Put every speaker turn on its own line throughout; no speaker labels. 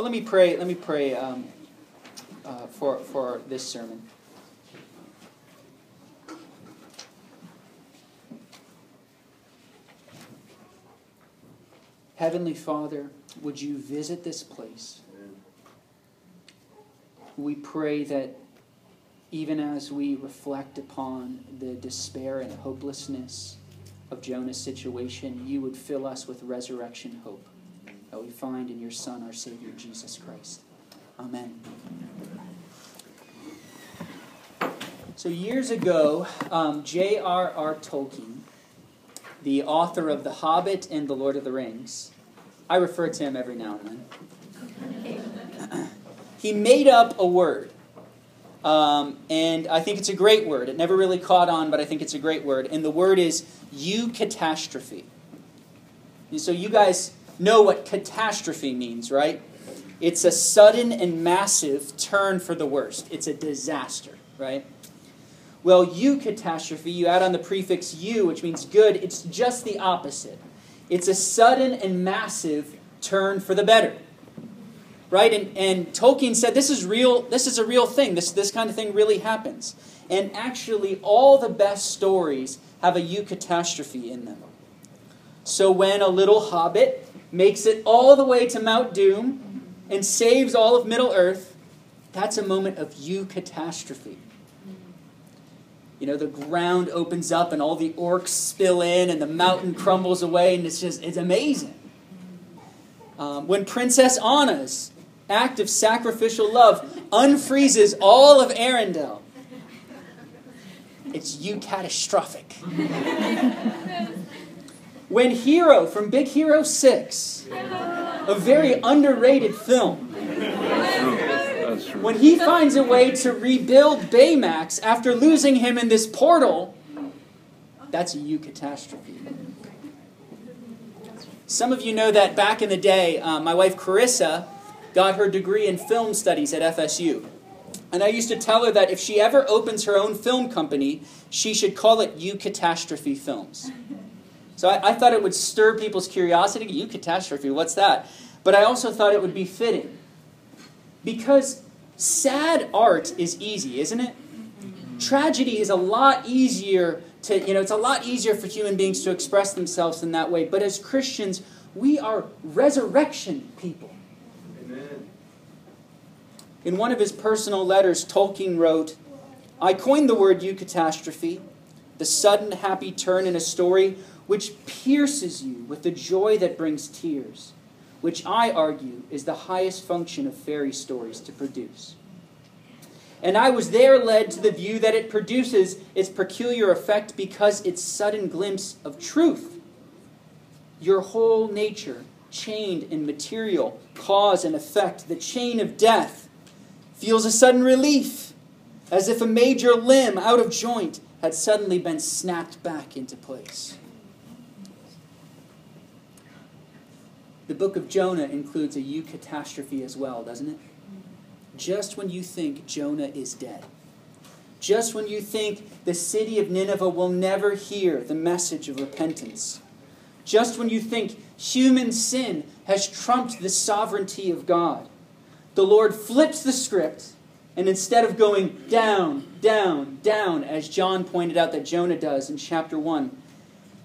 Well, let me pray. Let me pray um, uh, for for this sermon. Heavenly Father, would you visit this place? We pray that even as we reflect upon the despair and hopelessness of Jonah's situation, you would fill us with resurrection hope that we find in your Son, our Savior, Jesus Christ. Amen. So, years ago, um, J.R.R. Tolkien the author of The Hobbit and The Lord of the Rings. I refer to him every now and then. he made up a word. Um, and I think it's a great word. It never really caught on, but I think it's a great word. And the word is eucatastrophe. And so you guys know what catastrophe means, right? It's a sudden and massive turn for the worst. It's a disaster, right? Well, eucatastrophe, you add on the prefix you, which means good, it's just the opposite. It's a sudden and massive turn for the better. Right? And, and Tolkien said this is real, this is a real thing. This, this kind of thing really happens. And actually, all the best stories have a eucatastrophe in them. So when a little hobbit makes it all the way to Mount Doom and saves all of Middle Earth, that's a moment of eucatastrophe. You know, the ground opens up and all the orcs spill in and the mountain crumbles away, and it's just, it's amazing. Um, when Princess Anna's act of sacrificial love unfreezes all of Arendelle, it's eucatastrophic. when Hiro from Big Hero 6, a very underrated film, when he finds a way to rebuild Baymax after losing him in this portal, that's a eucatastrophe. Some of you know that back in the day, uh, my wife Carissa got her degree in film studies at FSU. And I used to tell her that if she ever opens her own film company, she should call it Eucatastrophe Films. So I, I thought it would stir people's curiosity. Eucatastrophe, what's that? But I also thought it would be fitting. Because sad art is easy, isn't it? Tragedy is a lot easier to, you know, it's a lot easier for human beings to express themselves in that way. But as Christians, we are resurrection people. Amen. In one of his personal letters, Tolkien wrote, I coined the word eucatastrophe, the sudden happy turn in a story which pierces you with the joy that brings tears which I argue is the highest function of fairy stories to produce. And I was there led to the view that it produces its peculiar effect because its sudden glimpse of truth. Your whole nature, chained in material, cause and effect, the chain of death, feels a sudden relief, as if a major limb out of joint had suddenly been snapped back into place. The book of Jonah includes a you eucatastrophe as well, doesn't it? Just when you think Jonah is dead, just when you think the city of Nineveh will never hear the message of repentance, just when you think human sin has trumped the sovereignty of God, the Lord flips the script, and instead of going down, down, down, as John pointed out that Jonah does in chapter 1,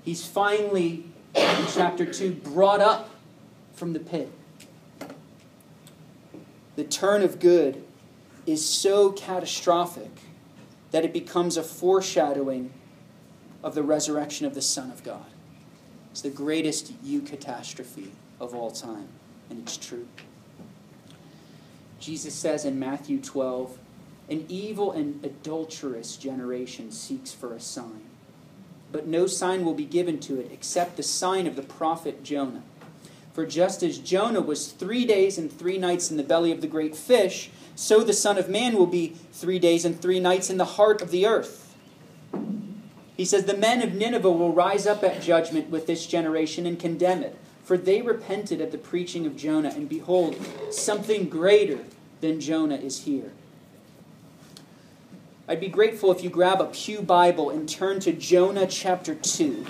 he's finally, in chapter 2, brought up from the pit. The turn of good is so catastrophic that it becomes a foreshadowing of the resurrection of the Son of God. It's the greatest eucatastrophe of all time, and it's true. Jesus says in Matthew 12, An evil and adulterous generation seeks for a sign, but no sign will be given to it except the sign of the prophet Jonah. For just as Jonah was three days and three nights in the belly of the great fish, so the Son of Man will be three days and three nights in the heart of the earth. He says, The men of Nineveh will rise up at judgment with this generation and condemn it, for they repented at the preaching of Jonah, and behold, something greater than Jonah is here. I'd be grateful if you grab a Pew Bible and turn to Jonah chapter 2.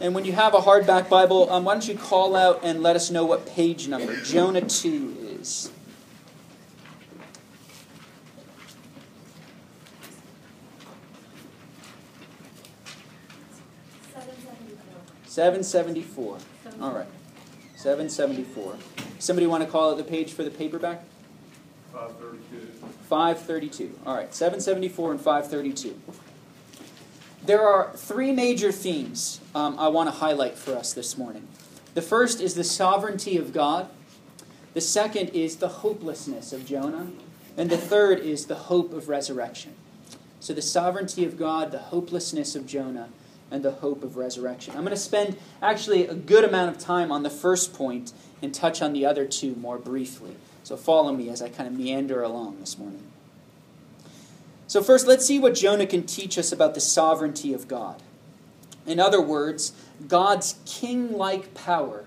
And when you have a hardback Bible, um, why don't you call out and let us know what page number Jonah 2 is? Seven seventy four. All right, seven seventy four. Somebody want to call out the page for the paperback?
Five thirty-two.
532. All right, 774 and 532. There are three major themes um, I want to highlight for us this morning. The first is the sovereignty of God, the second is the hopelessness of Jonah, and the third is the hope of resurrection. So, the sovereignty of God, the hopelessness of Jonah, and the hope of resurrection. I'm going to spend actually a good amount of time on the first point and touch on the other two more briefly. So follow me as I kind of meander along this morning. So, first, let's see what Jonah can teach us about the sovereignty of God. In other words, God's king like power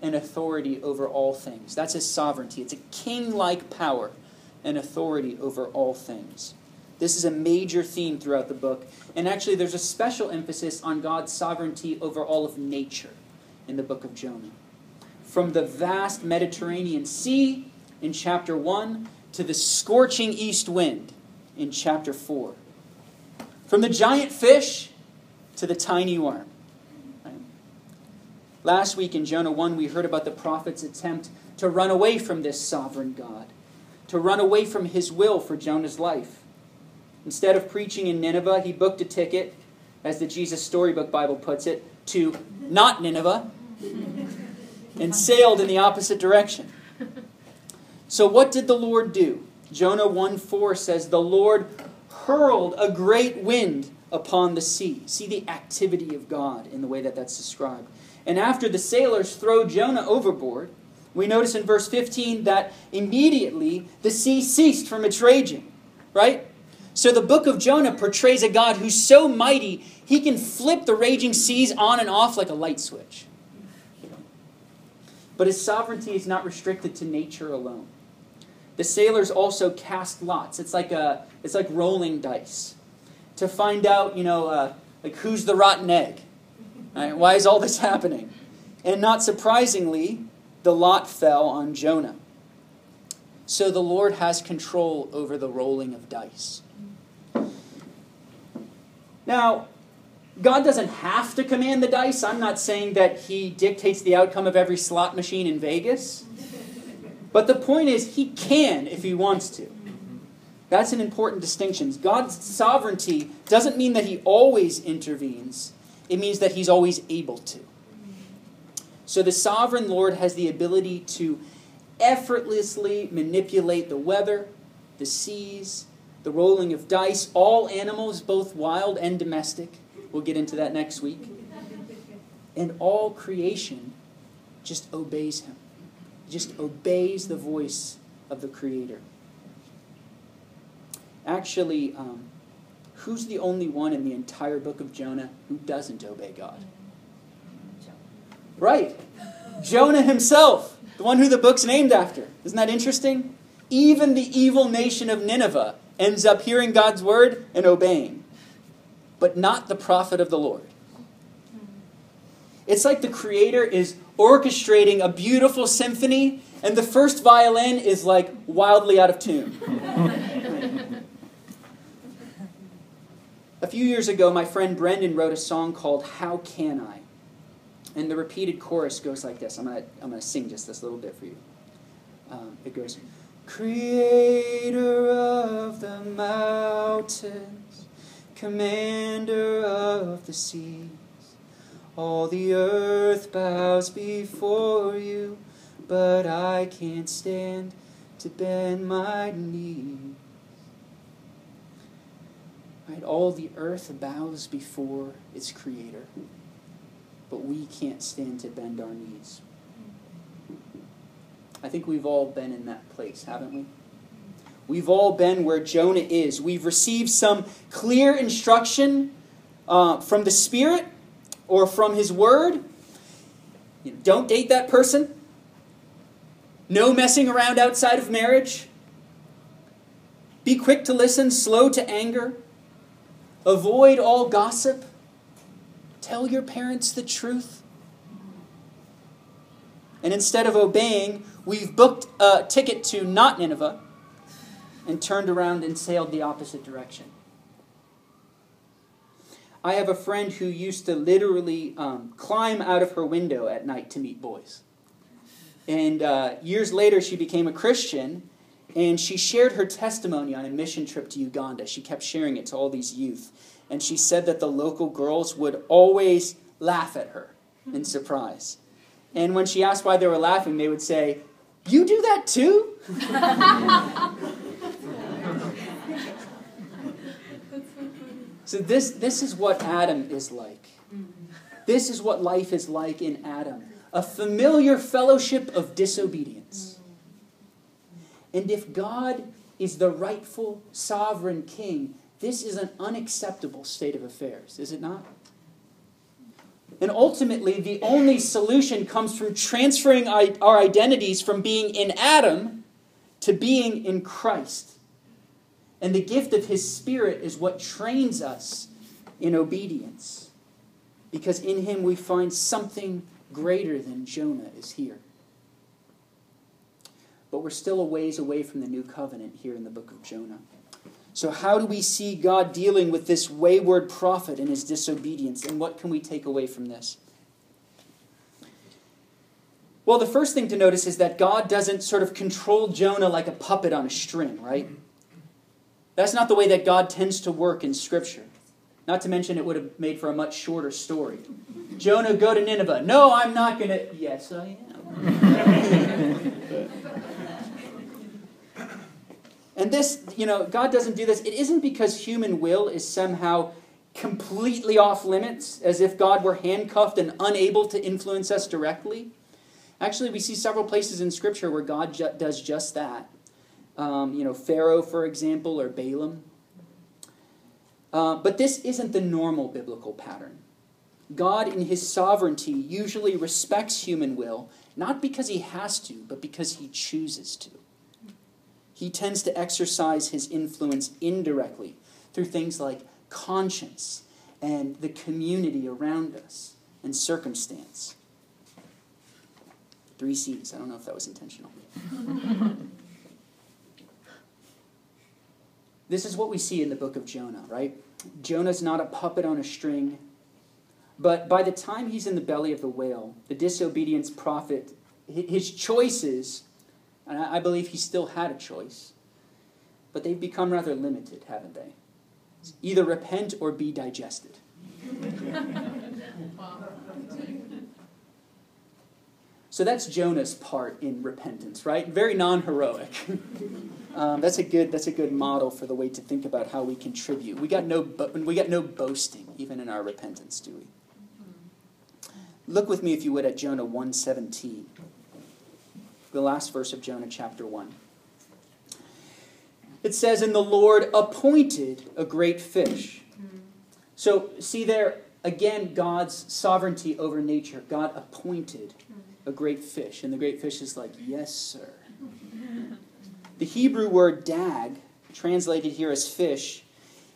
and authority over all things. That's his sovereignty. It's a king like power and authority over all things. This is a major theme throughout the book. And actually, there's a special emphasis on God's sovereignty over all of nature in the book of Jonah. From the vast Mediterranean Sea in chapter 1 to the scorching east wind in chapter 4. From the giant fish to the tiny worm. Right? Last week in Jonah 1, we heard about the prophet's attempt to run away from this sovereign God, to run away from his will for Jonah's life. Instead of preaching in Nineveh, he booked a ticket, as the Jesus Storybook Bible puts it, to not Nineveh and sailed in the opposite direction. So, what did the Lord do? Jonah 1 4 says, The Lord hurled a great wind upon the sea. See the activity of God in the way that that's described. And after the sailors throw Jonah overboard, we notice in verse 15 that immediately the sea ceased from its raging. Right? So the book of Jonah portrays a God who's so mighty, he can flip the raging seas on and off like a light switch. But his sovereignty is not restricted to nature alone. The sailors also cast lots. It's like a, it's like rolling dice to find out, you know, uh, like who's the rotten egg. Right? Why is all this happening? And not surprisingly, the lot fell on Jonah. So the Lord has control over the rolling of dice. Now, God doesn't have to command the dice. I'm not saying that He dictates the outcome of every slot machine in Vegas. But the point is, he can if he wants to. That's an important distinction. God's sovereignty doesn't mean that he always intervenes, it means that he's always able to. So the sovereign Lord has the ability to effortlessly manipulate the weather, the seas, the rolling of dice, all animals, both wild and domestic. We'll get into that next week. And all creation just obeys him just obeys the voice of the Creator. Actually, um, who's the only one in the entire book of Jonah who doesn't obey God? Right. Jonah himself, the one who the book's named after. Isn't that interesting? Even the evil nation of Nineveh ends up hearing God's word and obeying, but not the prophet of the Lord. It's like the Creator is orchestrating a beautiful symphony, and the first violin is like wildly out of tune. a few years ago, my friend Brendan wrote a song called How Can I? And the repeated chorus goes like this. I'm going to I'm to sing just this little bit for you. Um, it goes, Creator of the mountains, commander of the sea all the earth bows before you, but I can't stand to bend my knee. Right? All the earth bows before its creator, but we can't stand to bend our knees. I think we've all been in that place, haven't we? We've all been where Jonah is. We've received some clear instruction uh, from the Spirit or from his word. You know, don't date that person. No messing around outside of marriage. Be quick to listen, slow to anger. Avoid all gossip. tell your parents the truth? And instead of obeying, we've booked a ticket to not Nineveh and turned around and sailed the opposite direction. I have a friend who used to literally um, climb out of her window at night to meet boys. And uh, years later, she became a Christian and she shared her testimony on a mission trip to Uganda. She kept sharing it to all these youth. And she said that the local girls would always laugh at her in surprise. And when she asked why they were laughing, they would say, You do that too? So this this is what Adam is like. Mm-hmm. This is what life is like in Adam. A familiar fellowship of disobedience. Mm-hmm. And if God is the rightful sovereign king, this is an unacceptable state of affairs, is it not? And ultimately, the only solution comes from transferring our identities from being in Adam to being in Christ. And the gift of His Spirit is what trains us in obedience. Because in Him we find something greater than Jonah is here. But we're still a ways away from the new covenant here in the book of Jonah. So, how do we see God dealing with this wayward prophet and his disobedience? And what can we take away from this? Well, the first thing to notice is that God doesn't sort of control Jonah like a puppet on a string, right? That's not the way that God tends to work in Scripture. Not to mention, it would have made for a much shorter story. Jonah, go to Nineveh. No, I'm not going to. Yes, I am. and this, you know, God doesn't do this. It isn't because human will is somehow completely off limits, as if God were handcuffed and unable to influence us directly. Actually, we see several places in Scripture where God ju- does just that um, you know, Pharaoh, for example, or Balaam. Uh, but this isn't the normal biblical pattern. God, in his sovereignty, usually respects human will, not because he has to, but because he chooses to. He tends to exercise his influence indirectly through things like conscience and the community around us and circumstance. Three C's. I don't know if that was intentional. This is what we see in the book of Jonah, right? Jonah's not a puppet on a string. But by the time he's in the belly of the whale, the disobedience prophet, his choices, and I believe he still had a choice, but they've become rather limited, haven't they? Either repent or be digested. so that's Jonah's part in repentance, right? Very non heroic. Um, that's a good that's a good model for the way to think about how we contribute. We got no we got no boasting even in our repentance, do we? Look with me if you would at Jonah 117, The last verse of Jonah chapter 1. It says and the Lord appointed a great fish. So see there again God's sovereignty over nature. God appointed a great fish and the great fish is like, "Yes, sir." The Hebrew word dag, translated here as fish,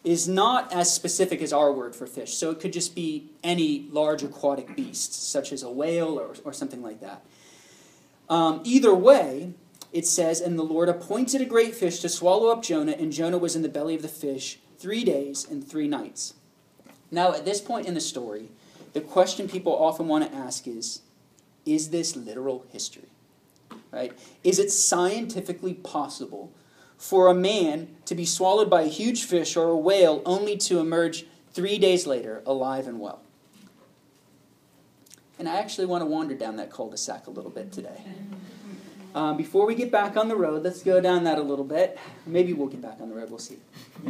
is not as specific as our word for fish. So it could just be any large aquatic beast, such as a whale or, or something like that. Um, either way, it says, And the Lord appointed a great fish to swallow up Jonah, and Jonah was in the belly of the fish three days and three nights. Now, at this point in the story, the question people often want to ask is Is this literal history? right? Is it scientifically possible for a man to be swallowed by a huge fish or a whale only to emerge three days later alive and well? And I actually want to wander down that cul de sac a little bit today. Um, before we get back on the road, let's go down that a little bit. Maybe we'll get back on the road, we'll see.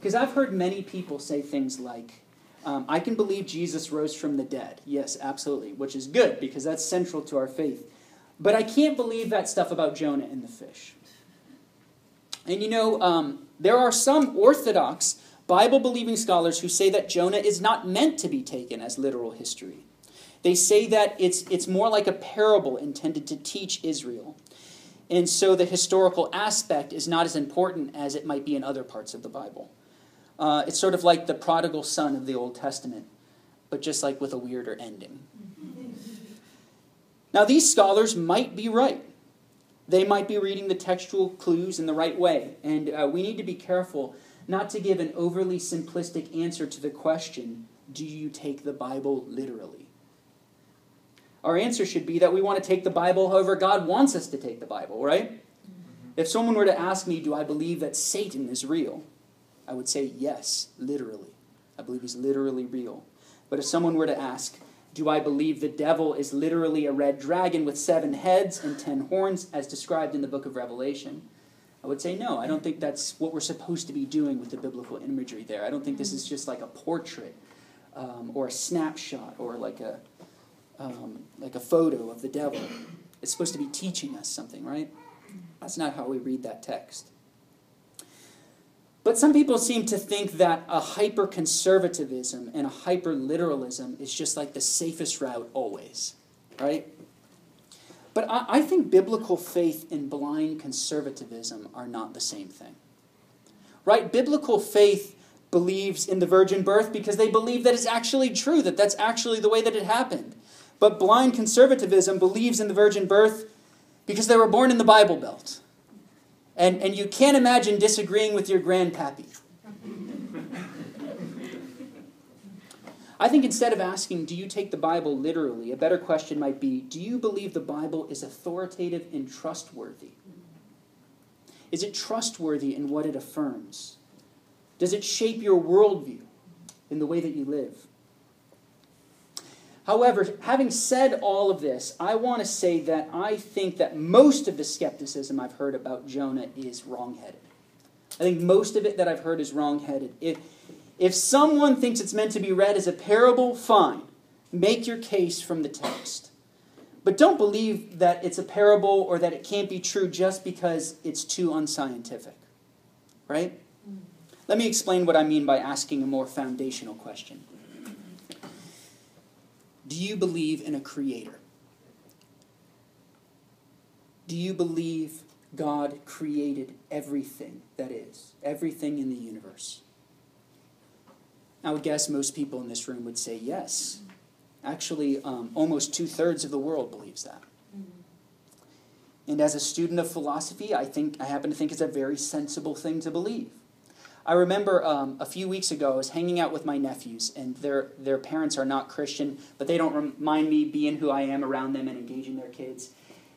Because I've heard many people say things like, um, I can believe Jesus rose from the dead. Yes, absolutely, which is good because that's central to our faith. But I can't believe that stuff about Jonah and the fish. And you know, um, there are some Orthodox Bible believing scholars who say that Jonah is not meant to be taken as literal history. They say that it's, it's more like a parable intended to teach Israel. And so the historical aspect is not as important as it might be in other parts of the Bible. Uh, it's sort of like the prodigal son of the Old Testament. but just like with a weirder ending. Now, these scholars might be right. They might be reading the textual clues in the right way, and uh, we need to be careful not to give an overly simplistic answer to the question do you take the Bible literally? Our answer should be that we want to take the Bible however God wants us to take the Bible, right? If someone were to ask me, do I believe that Satan is real? I would say yes, literally. I believe he's literally real. But if someone were to ask, do I believe the devil is literally a red dragon with seven heads and ten horns, as described in the book of Revelation? I would say no. I don't think that's what we're supposed to be doing with the biblical imagery there. I don't think this is just like a portrait um, or a snapshot or like a um, like a photo of the devil. It's supposed to be teaching us something, right? That's not how we read that text. But some people seem to think that a hyper conservatism and a hyper literalism is just like the safest route always, right? But I, I, think biblical faith and blind conservatism are not the same thing. Right? Biblical faith believes in the virgin birth because they believe that it's actually true, that that's actually the way that it happened. But blind conservatism believes in the virgin birth because they were born in the Bible Belt. And, and you can't imagine disagreeing with your grandpappy. I think instead of asking, do you take the Bible literally, a better question might be, do you believe the Bible is authoritative and trustworthy? Is it trustworthy in what it affirms? Does it shape your worldview in the way that you live? However, having said all of this, I want to say that I think that most of the skepticism I've heard about Jonah is wrongheaded. I think most of it that I've heard is wrongheaded. If, if someone thinks it's meant to be read as a parable, fine. Make your case from the text. But don't believe that it's a parable or that it can't be true just because it's too unscientific. Right? Mm. Let me explain what I mean by asking a more foundational question. Do you believe in a creator? Do you believe God created everything that is, everything in the universe? I would guess most people in this room would say yes. Actually, um, almost two thirds of the world believes that. And as a student of philosophy, I think I happen to think it's a very sensible thing to believe. I remember um, a few weeks ago, I was hanging out with my nephews, and their, their parents are not Christian, but they don't mind me being who I am around them and engaging their kids.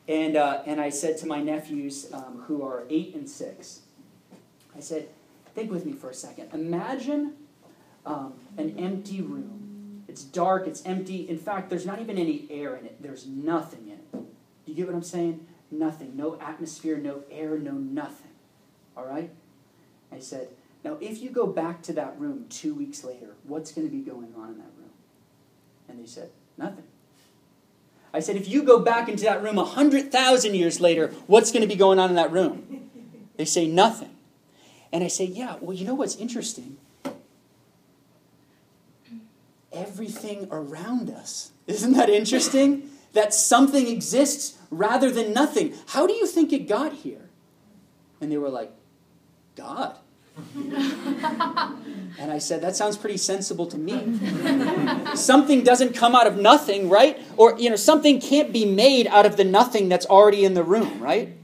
And, uh, and I said to my nephews, um, who are eight and six, I said, think with me for a second. Imagine um, an empty room. It's dark, it's empty. In fact, there's not even any air in it, there's nothing in it. Do you get what I'm saying? Nothing. No atmosphere, no air, no nothing. All right? I said, now, if you go back to that room two weeks later, what's going to be going on in that room? And they said, Nothing. I said, If you go back into that room 100,000 years later, what's going to be going on in that room? They say, Nothing. And I say, Yeah, well, you know what's interesting? Everything around us. Isn't that interesting? that something exists rather than nothing. How do you think it got here? And they were like, God. and I said, That sounds pretty sensible to me. something doesn't come out of nothing, right? Or, you know, something can't be made out of the nothing that's already in the room, right?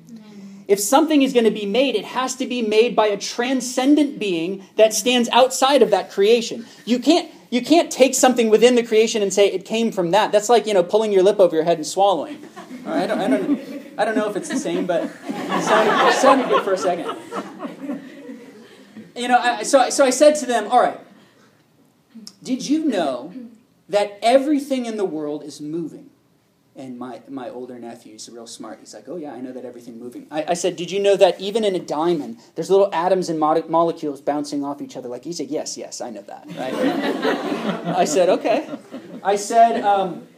If something is going to be made, it has to be made by a transcendent being that stands outside of that creation. You can't, you can't take something within the creation and say it came from that. That's like, you know, pulling your lip over your head and swallowing. Right? I, don't, I, don't, I don't know if it's the same, but it sounded, it sounded good for a second you know, I, so, so I said to them, all right, did you know that everything in the world is moving? And my, my older nephew, he's real smart. He's like, oh, yeah, I know that everything moving. I, I said, did you know that even in a diamond, there's little atoms and mo- molecules bouncing off each other? Like, he said, yes, yes, I know that. Right? I said, okay. I said, um,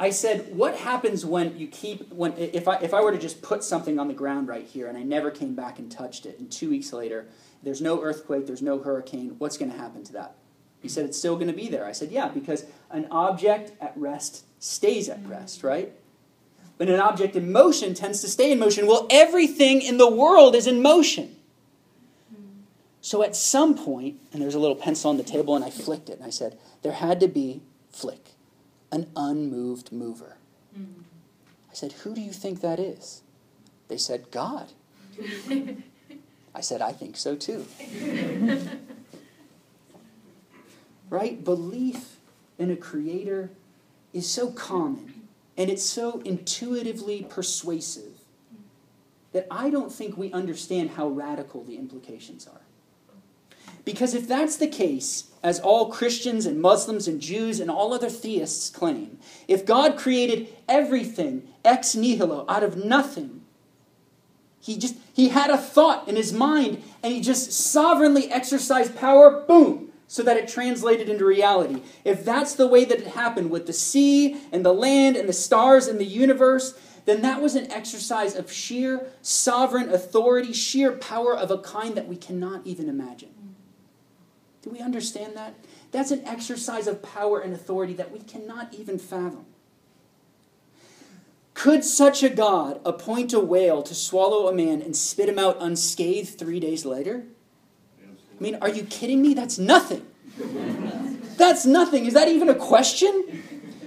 I said, what happens when you keep when if I if I were to just put something on the ground right here and I never came back and touched it, and two weeks later there's no earthquake, there's no hurricane, what's going to happen to that? He said it's still going to be there. I said, yeah, because an object at rest stays at mm. rest, right? But an object in motion tends to stay in motion. Well, everything in the world is in motion. So at some point, and there's a little pencil on the table, and I flicked it, and I said, there had to be, flick, an unmoved mover. Mm-hmm. I said, Who do you think that is? They said, God. I said, I think so too. right? Belief in a creator is so common and it's so intuitively persuasive that I don't think we understand how radical the implications are. Because if that's the case, as all Christians and Muslims and Jews and all other theists claim, if God created everything ex nihilo, out of nothing, he just he had a thought in his mind and he just sovereignly exercised power, boom, so that it translated into reality. If that's the way that it happened with the sea and the land and the stars and the universe, then that was an exercise of sheer sovereign authority, sheer power of a kind that we cannot even imagine. Do we understand that? That's an exercise of power and authority that we cannot even fathom. Could such a God appoint a whale to swallow a man and spit him out unscathed three days later? I mean, are you kidding me? That's nothing. That's nothing. Is that even a question?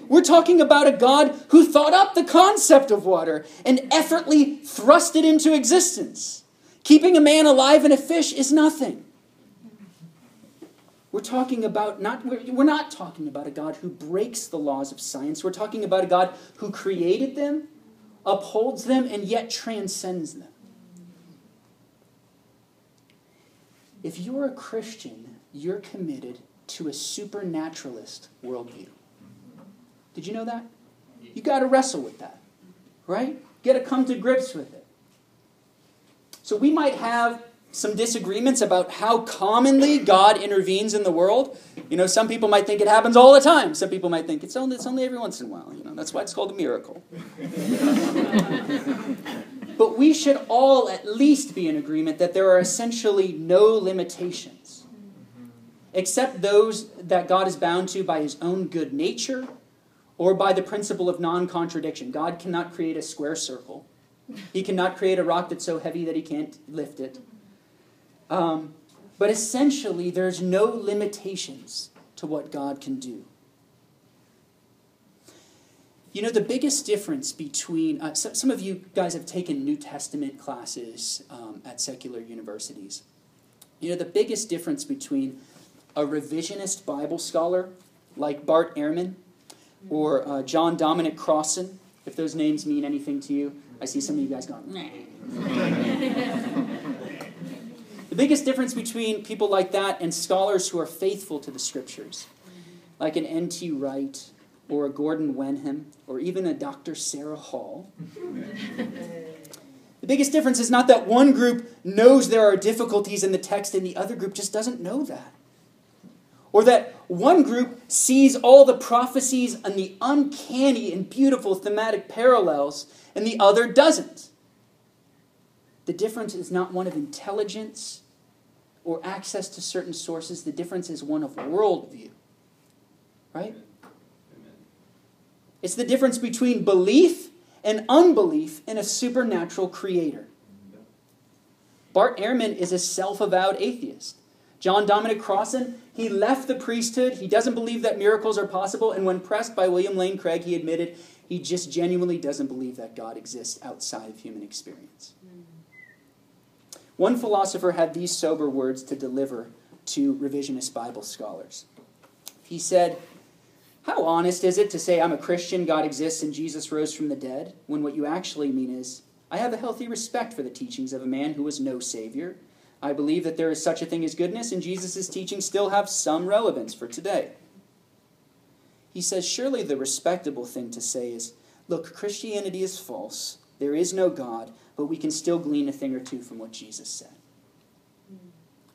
We're talking about a God who thought up the concept of water and effortlessly thrust it into existence. Keeping a man alive in a fish is nothing. We're talking about not we're not talking about a God who breaks the laws of science. We're talking about a God who created them, upholds them, and yet transcends them. If you're a Christian, you're committed to a supernaturalist worldview. Did you know that? You got to wrestle with that, right? You got to come to grips with it. So we might have some disagreements about how commonly God intervenes in the world. You know, some people might think it happens all the time. Some people might think it's only, it's only every once in a while. You know, that's why it's called a miracle. but we should all at least be in agreement that there are essentially no limitations, except those that God is bound to by his own good nature or by the principle of non contradiction. God cannot create a square circle. He cannot create a rock that's so heavy that he can't lift it. Um, but essentially, there's no limitations to what God can do. You know, the biggest difference between, uh, some, some of you guys have taken New Testament classes um, at secular universities. You know, the biggest difference between a revisionist Bible scholar like Bart Ehrman or uh, John Dominic Crossan, if those names mean anything to you. I see some of you guys going, The biggest difference between people like that and scholars who are faithful to the scriptures, like an N.T. Wright or a Gordon Wenham or even a Dr. Sarah Hall, the biggest difference is not that one group knows there are difficulties in the text and the other group just doesn't know that. Or that one group sees all the prophecies and the uncanny and beautiful thematic parallels and the other doesn't. The difference is not one of intelligence or access to certain sources, the difference is one of worldview. Right? It's the difference between belief and unbelief in a supernatural creator. Bart Ehrman is a self avowed atheist. John Dominic Crossan, he left the priesthood. He doesn't believe that miracles are possible. And when pressed by William Lane Craig, he admitted he just genuinely doesn't believe that God exists outside of human experience. One philosopher had these sober words to deliver to revisionist Bible scholars. He said, How honest is it to say I'm a Christian, God exists, and Jesus rose from the dead, when what you actually mean is, I have a healthy respect for the teachings of a man who was no Savior. I believe that there is such a thing as goodness, and Jesus' teachings still have some relevance for today. He says, Surely the respectable thing to say is, Look, Christianity is false. There is no God but we can still glean a thing or two from what Jesus said. Mm.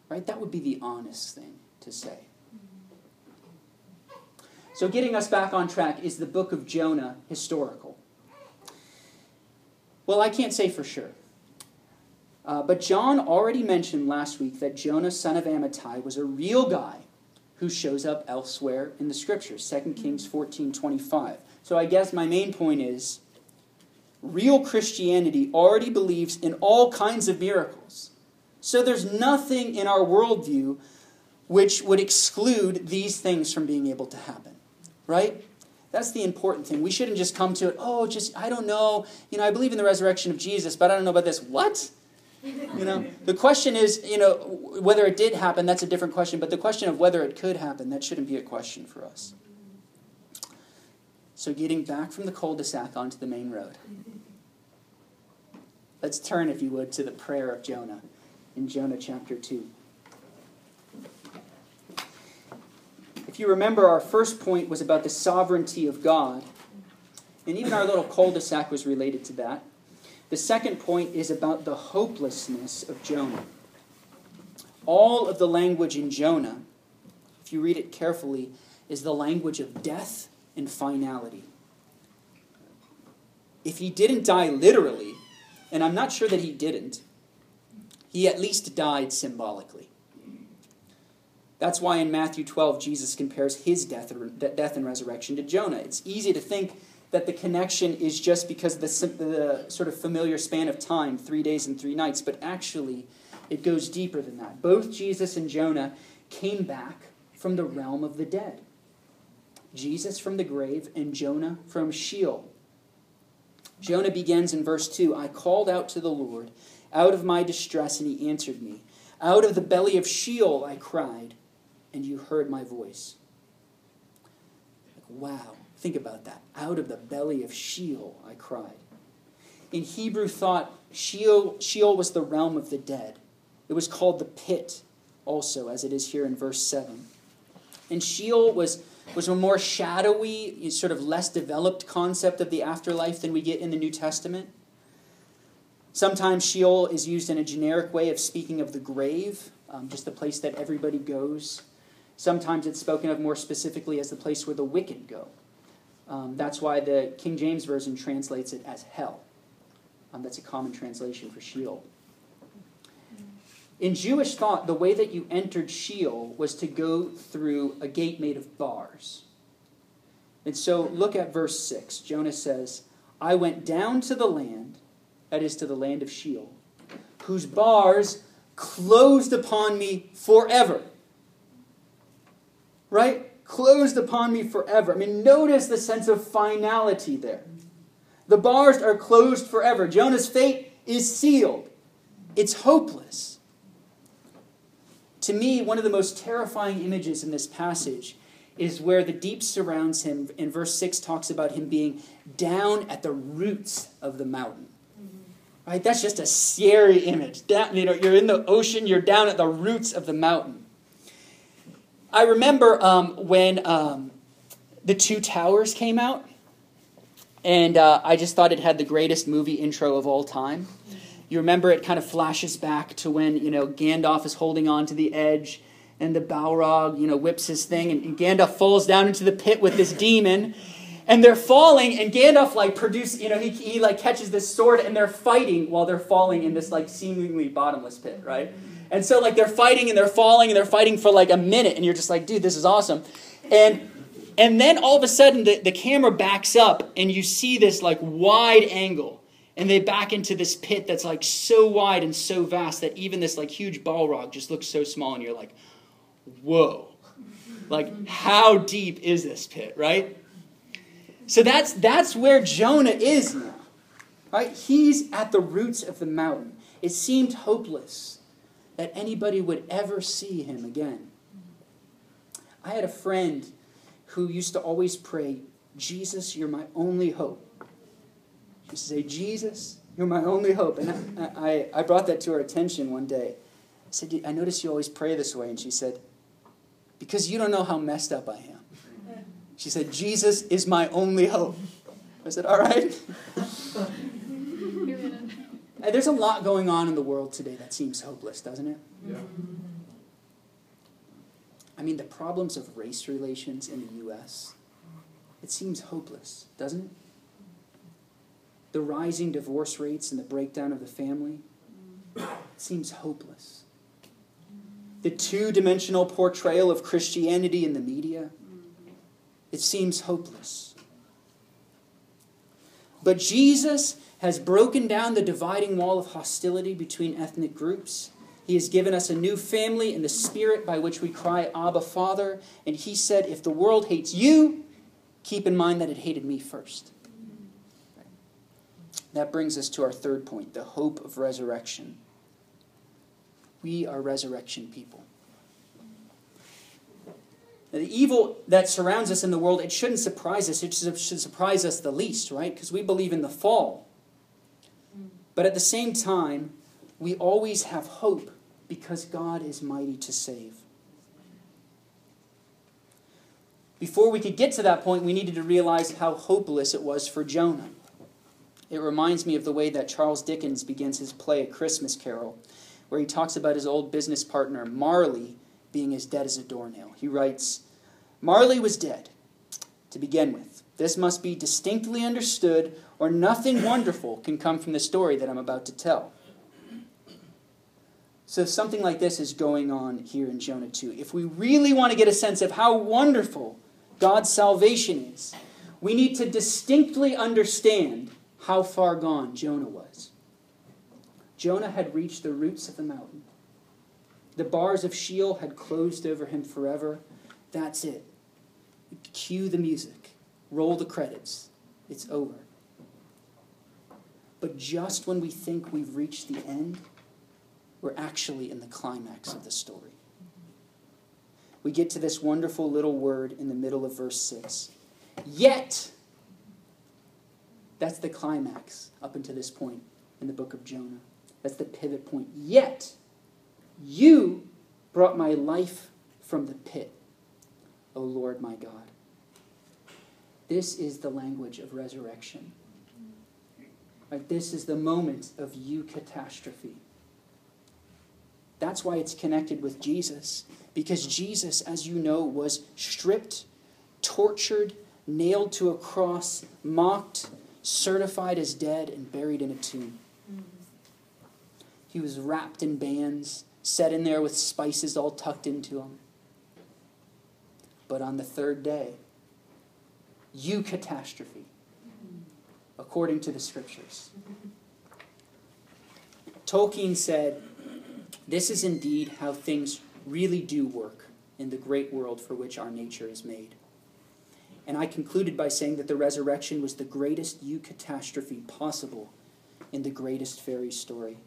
Right? That would be the honest thing to say. Mm. So, getting us back on track, is the book of Jonah historical? Well, I can't say for sure. Uh, but John already mentioned last week that Jonah, son of Amittai, was a real guy who shows up elsewhere in the scriptures, 2 Kings mm. 14 25. So I guess my main point is real Christianity already believes in all kinds of miracles. So there's nothing in our worldview which would exclude these things from being able to happen, right? That's the important thing. We shouldn't just come to it, oh, just, I don't know. You know, I believe in the resurrection of Jesus, but I don't know about this. What? You know, the question is, you know, whether it did happen, that's a different question, but the question of whether it could happen, that shouldn't be a question for us. So, getting back from the cul de sac onto the main road. Let's turn, if you would, to the prayer of Jonah in Jonah chapter 2. If you remember, our first point was about the sovereignty of God, and even our little cul de sac was related to that. The second point is about the hopelessness of Jonah. All of the language in Jonah, if you read it carefully, is the language of death and finality. If he didn't die literally, and I'm not sure that he didn't, he at least died symbolically. That's why in Matthew 12, Jesus compares his death, death and resurrection to Jonah. It's easy to think that the connection is just because of the, the sort of familiar span of time, three days and three nights, but actually it goes deeper than that. Both Jesus and Jonah came back from the realm of the dead. Jesus from the grave and Jonah from Sheol. Jonah begins in verse 2 I called out to the Lord out of my distress, and he answered me. Out of the belly of Sheol I cried, and you heard my voice. Wow, think about that. Out of the belly of Sheol I cried. In Hebrew thought, Sheol, Sheol was the realm of the dead. It was called the pit, also, as it is here in verse 7. And Sheol was was a more shadowy, sort of less developed concept of the afterlife than we get in the New Testament. Sometimes Sheol is used in a generic way of speaking of the grave, um, just the place that everybody goes. Sometimes it's spoken of more specifically as the place where the wicked go. Um, that's why the King James Version translates it as hell. Um, that's a common translation for Sheol. In Jewish thought, the way that you entered Sheol was to go through a gate made of bars. And so look at verse 6. Jonah says, I went down to the land, that is to the land of Sheol, whose bars closed upon me forever. Right? Closed upon me forever. I mean, notice the sense of finality there. The bars are closed forever. Jonah's fate is sealed, it's hopeless. To me, one of the most terrifying images in this passage is where the deep surrounds him. In verse 6 talks about him being down at the roots of the mountain. Right? That's just a scary image. Down, you know, you're in the ocean, you're down at the roots of the mountain. I remember um, when um, the Two Towers came out, and uh, I just thought it had the greatest movie intro of all time. You remember it kind of flashes back to when, you know, Gandalf is holding on to the edge and the Balrog, you know, whips his thing and, and Gandalf falls down into the pit with this demon and they're falling and Gandalf like produces you know, he, he like catches this sword and they're fighting while they're falling in this like seemingly bottomless pit, right? And so like they're fighting and they're falling and they're fighting for like a minute and you're just like, dude, this is awesome. And and then all of a sudden the, the camera backs up and you see this like wide angle and they back into this pit that's like so wide and so vast that even this like huge Balrog just looks so small and you're like whoa. Like how deep is this pit? Right? So that's that's where jonah is now. Right? He's at the roots of the mountain. It seemed hopeless that anybody would ever see him again. I had a friend who used to always pray jesus you're my only hope she to say, Jesus, you're my only hope. And I, I, I brought that to her attention one day. I said, I notice you always pray this way. And she said, Because you don't know how messed up I am. She said, Jesus is my only hope. I said, All right. there's a lot going on in the world today that seems hopeless, doesn't it?
Yeah.
I mean, the problems of race relations in the U.S., it seems hopeless, doesn't it? The rising divorce rates and the breakdown of the family it seems hopeless. The two dimensional portrayal of Christianity in the media, it seems hopeless. But Jesus has broken down the dividing wall of hostility between ethnic groups. He has given us a new family in the Spirit by which we cry, Abba, Father. And He said, If the world hates you, keep in mind that it hated me first. That brings us to our third point the hope of resurrection. We are resurrection people. Now, the evil that surrounds us in the world, it shouldn't surprise us. It should surprise us the least, right? Because we believe in the fall. But at the same time, we always have hope because God is mighty to save. Before we could get to that point, we needed to realize how hopeless it was for Jonah. It reminds me of the way that Charles Dickens begins his play A Christmas Carol, where he talks about his old business partner, Marley, being as dead as a doornail. He writes Marley was dead, to begin with. This must be distinctly understood, or nothing wonderful can come from the story that I'm about to tell. So, something like this is going on here in Jonah 2. If we really want to get a sense of how wonderful God's salvation is, we need to distinctly understand how far gone Jonah was. Jonah had reached the roots of the mountain. The bars of Sheol had closed over him forever. That's it. Cue the music, roll the credits. It's over. But just when we think we've reached the end, we're actually in the climax of the story. We get to this wonderful little word in the middle of verse 6. Yet, that's the climax up until this point in the book of Jonah. That's the pivot point. Yet, you brought my life from the pit, O Lord my God. This is the language of resurrection. This is the moment of eucatastrophe. That's why it's connected with Jesus. Because Jesus, as you know, was stripped, tortured, nailed to a cross, mocked, certified as dead, and buried in a tomb. He was wrapped in bands, set in there with spices all tucked into him. But on the third day, eucatastrophe, according to the scriptures. Tolkien said, This is indeed how things really do work in the great world for which our nature is made. And I concluded by saying that the resurrection was the greatest eucatastrophe possible in the greatest fairy story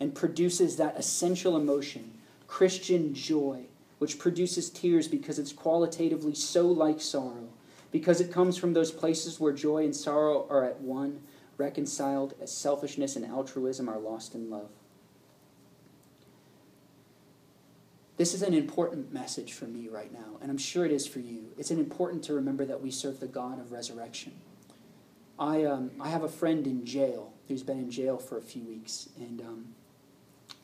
and produces that essential emotion, Christian joy, which produces tears because it's qualitatively so like sorrow, because it comes from those places where joy and sorrow are at one, reconciled as selfishness and altruism are lost in love. This is an important message for me right now, and I'm sure it is for you. It's an important to remember that we serve the God of resurrection. I, um, I have a friend in jail who's been in jail for a few weeks, and um,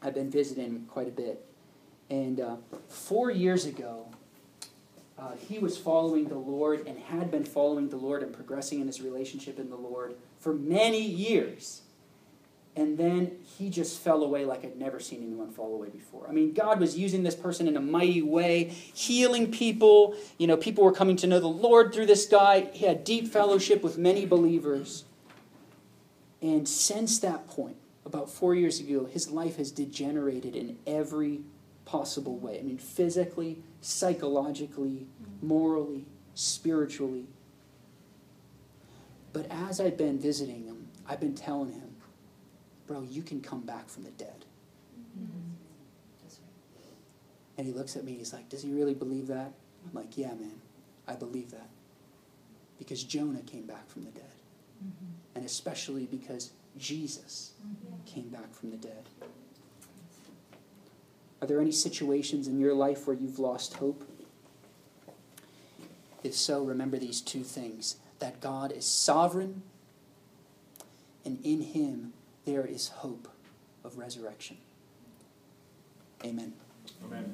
I've been visiting quite a bit. And uh, four years ago, uh, he was following the Lord and had been following the Lord and progressing in his relationship in the Lord for many years. And then he just fell away like I'd never seen anyone fall away before. I mean, God was using this person in a mighty way, healing people. You know, people were coming to know the Lord through this guy. He had deep fellowship with many believers. And since that point, about four years ago, his life has degenerated in every possible way. I mean, physically, psychologically, morally, spiritually. But as I've been visiting him, I've been telling him, bro, you can come back from the dead. Mm-hmm. And he looks at me, and he's like, does he really believe that? I'm like, yeah, man, I believe that. Because Jonah came back from the dead. Mm-hmm. And especially because Jesus mm-hmm. came back from the dead. Are there any situations in your life where you've lost hope? If so, remember these two things that God is sovereign, and in Him there is hope of resurrection. Amen.
Amen.